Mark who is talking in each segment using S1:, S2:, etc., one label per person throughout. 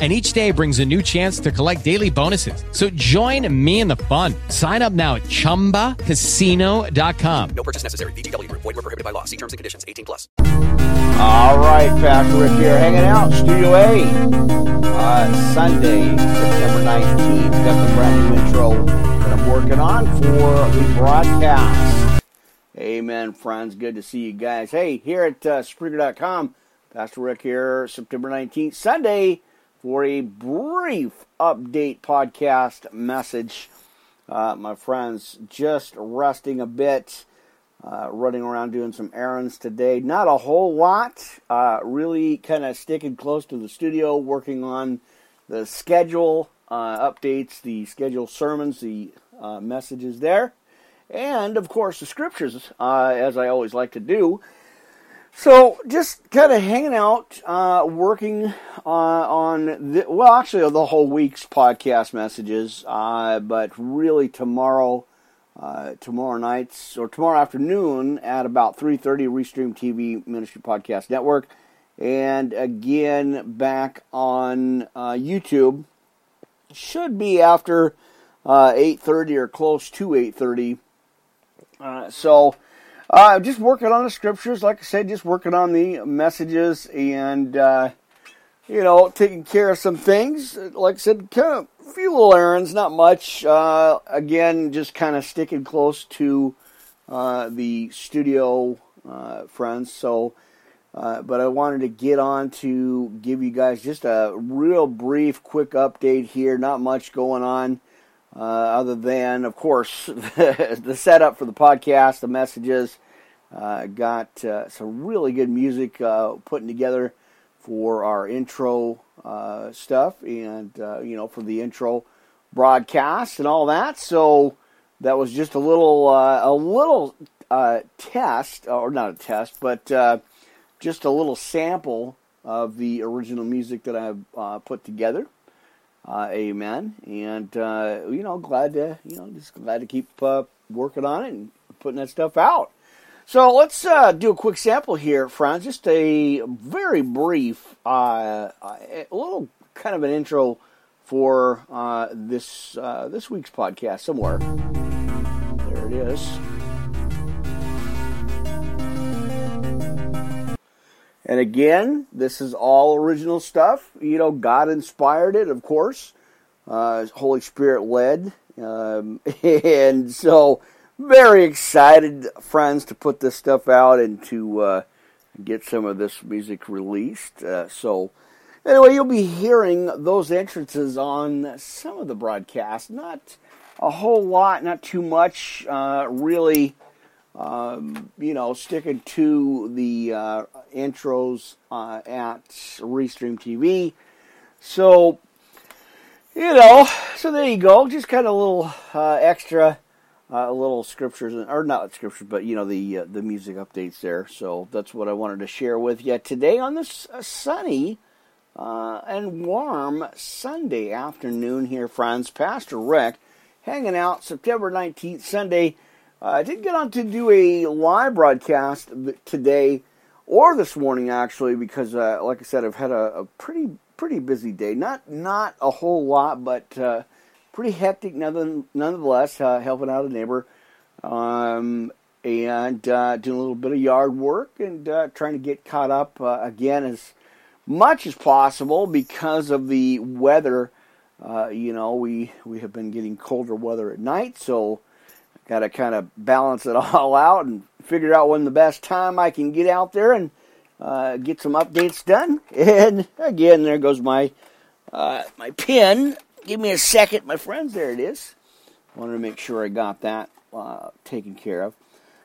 S1: and each day brings a new chance to collect daily bonuses. So join me in the fun. Sign up now at ChumbaCasino.com.
S2: No purchase necessary. VGW. Void were prohibited by law. See terms and conditions. 18 plus.
S3: All right, Pastor Rick here, hanging out, Studio A. Uh, Sunday, September 19th. Got the brand new intro that I'm working on for the broadcast. Amen, friends. Good to see you guys. Hey, here at uh, Spreaker.com, Pastor Rick here, September 19th, Sunday for a brief update podcast message. Uh, my friends, just resting a bit, uh, running around doing some errands today. Not a whole lot, uh, really kind of sticking close to the studio, working on the schedule uh, updates, the schedule sermons, the uh, messages there, and of course the scriptures, uh, as I always like to do. So just kind of hanging out, uh, working uh, on the, well, actually the whole week's podcast messages, uh, but really tomorrow, uh, tomorrow nights or tomorrow afternoon at about three thirty, Restream TV Ministry Podcast Network, and again back on uh, YouTube. Should be after uh, eight thirty or close to eight thirty. so. Uh, I'm just working on the scriptures, like I said, just working on the messages and, uh, you know, taking care of some things. Like I said, kind of a few little errands, not much. Uh, again, just kind of sticking close to uh, the studio uh, friends. So, uh, but I wanted to get on to give you guys just a real brief, quick update here. Not much going on. Uh, other than, of course, the setup for the podcast, the messages. Uh, got uh, some really good music uh, putting together for our intro uh, stuff and, uh, you know, for the intro broadcast and all that. So that was just a little, a little test, or not a test, but just a little sample of the original music that I've put together. Uh, amen. And uh, you know, glad to you know just glad to keep uh, working on it and putting that stuff out. So let's uh, do a quick sample here, Franz. Just a very brief, uh, a little kind of an intro for uh, this this week's podcast. Somewhere there it is. And again, this is all original stuff. You know, God inspired it, of course. Uh, Holy Spirit led. Um, and so, very excited, friends, to put this stuff out and to uh, get some of this music released. Uh, so, anyway, you'll be hearing those entrances on some of the broadcasts. Not a whole lot, not too much, uh, really um, you know, sticking to the uh, intros uh, at Restream TV. So, you know, so there you go. Just kind of a little uh, extra, uh, little scriptures, or not scriptures, but you know the uh, the music updates there. So that's what I wanted to share with you today on this uh, sunny and warm Sunday afternoon here, friends. Pastor Rick hanging out September nineteenth, Sunday. Uh, I did get on to do a live broadcast today or this morning actually because, uh, like I said, I've had a, a, pretty pretty busy day. Not not a whole lot, but uh, pretty hectic nonetheless. Uh, helping out a neighbor um, and uh, doing a little bit of yard work and uh, trying to get caught up again as much as possible because of the weather. you know, we we have been getting colder weather at night, so got to kind of balance it all out and figure out when the best time I can get out there and uh, get some updates done. And again, there goes my uh, my pin. Give me a second, my friends. There it is. Wanted to make sure I got that uh, taken care of.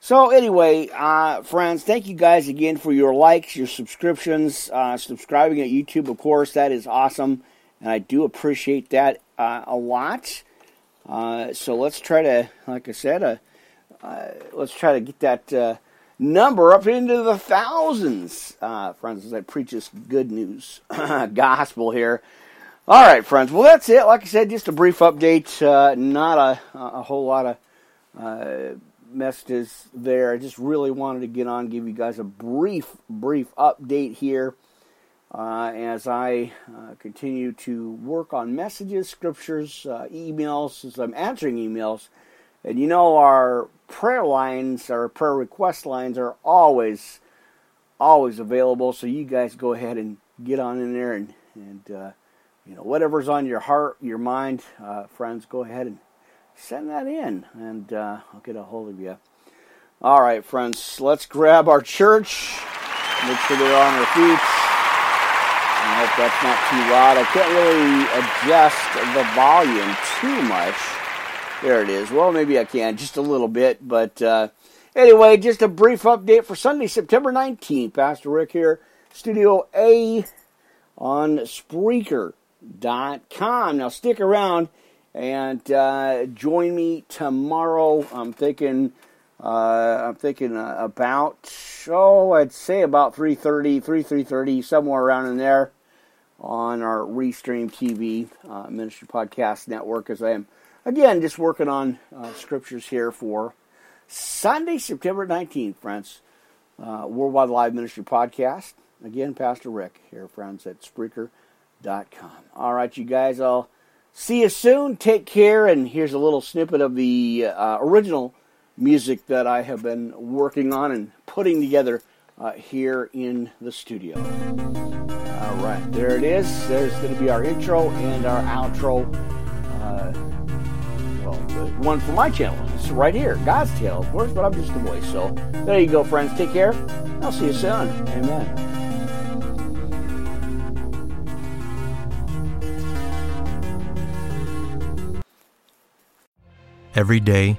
S3: So anyway, uh, friends, thank you guys again for your likes, your subscriptions, uh, subscribing at YouTube. Of course, that is awesome, and I do appreciate that uh, a lot. Uh, so let's try to, like I said, uh, uh, let's try to get that number up into the thousands, friends, as I preach this good news gospel here. All right, friends. Well, that's it. Like I said, just a brief update. not a, a whole lot of messages there. I just really wanted to get on, give you guys a brief, brief update here uh, as I uh, continue to work on messages, scriptures, uh, emails, as I'm answering emails. And you know, our prayer lines, our prayer request lines are always, always available. So you guys go ahead and get on in there and, and uh, you know, whatever's on your heart, your mind, uh, friends, go ahead and send that in, and uh, I'll get a hold of you. All right, friends, let's grab our church. Make sure they're on their feet. I hope that's not too loud. I can't really adjust the volume too much. There it is. Well, maybe I can just a little bit, but uh, anyway, just a brief update for Sunday, September 19th. Pastor Rick here, Studio A on Spreaker.com. Now, stick around and uh, join me tomorrow. I'm thinking, uh, I'm thinking uh, about oh, I'd say about 3:30, 3:30, somewhere around in there, on our Restream TV uh, Ministry Podcast Network. As I am again just working on uh, scriptures here for Sunday, September 19th, friends. Uh, Worldwide Live Ministry Podcast. Again, Pastor Rick here, friends at Spreaker.com. All right, you guys, I'll See you soon. Take care. And here's a little snippet of the uh, original music that I have been working on and putting together uh, here in the studio. All right, there it is. There's going to be our intro and our outro. Uh, well, the one for my channel. It's right here, God's Tale, of course, but I'm just a voice. So there you go, friends. Take care. I'll see you soon. Amen.
S4: Every day,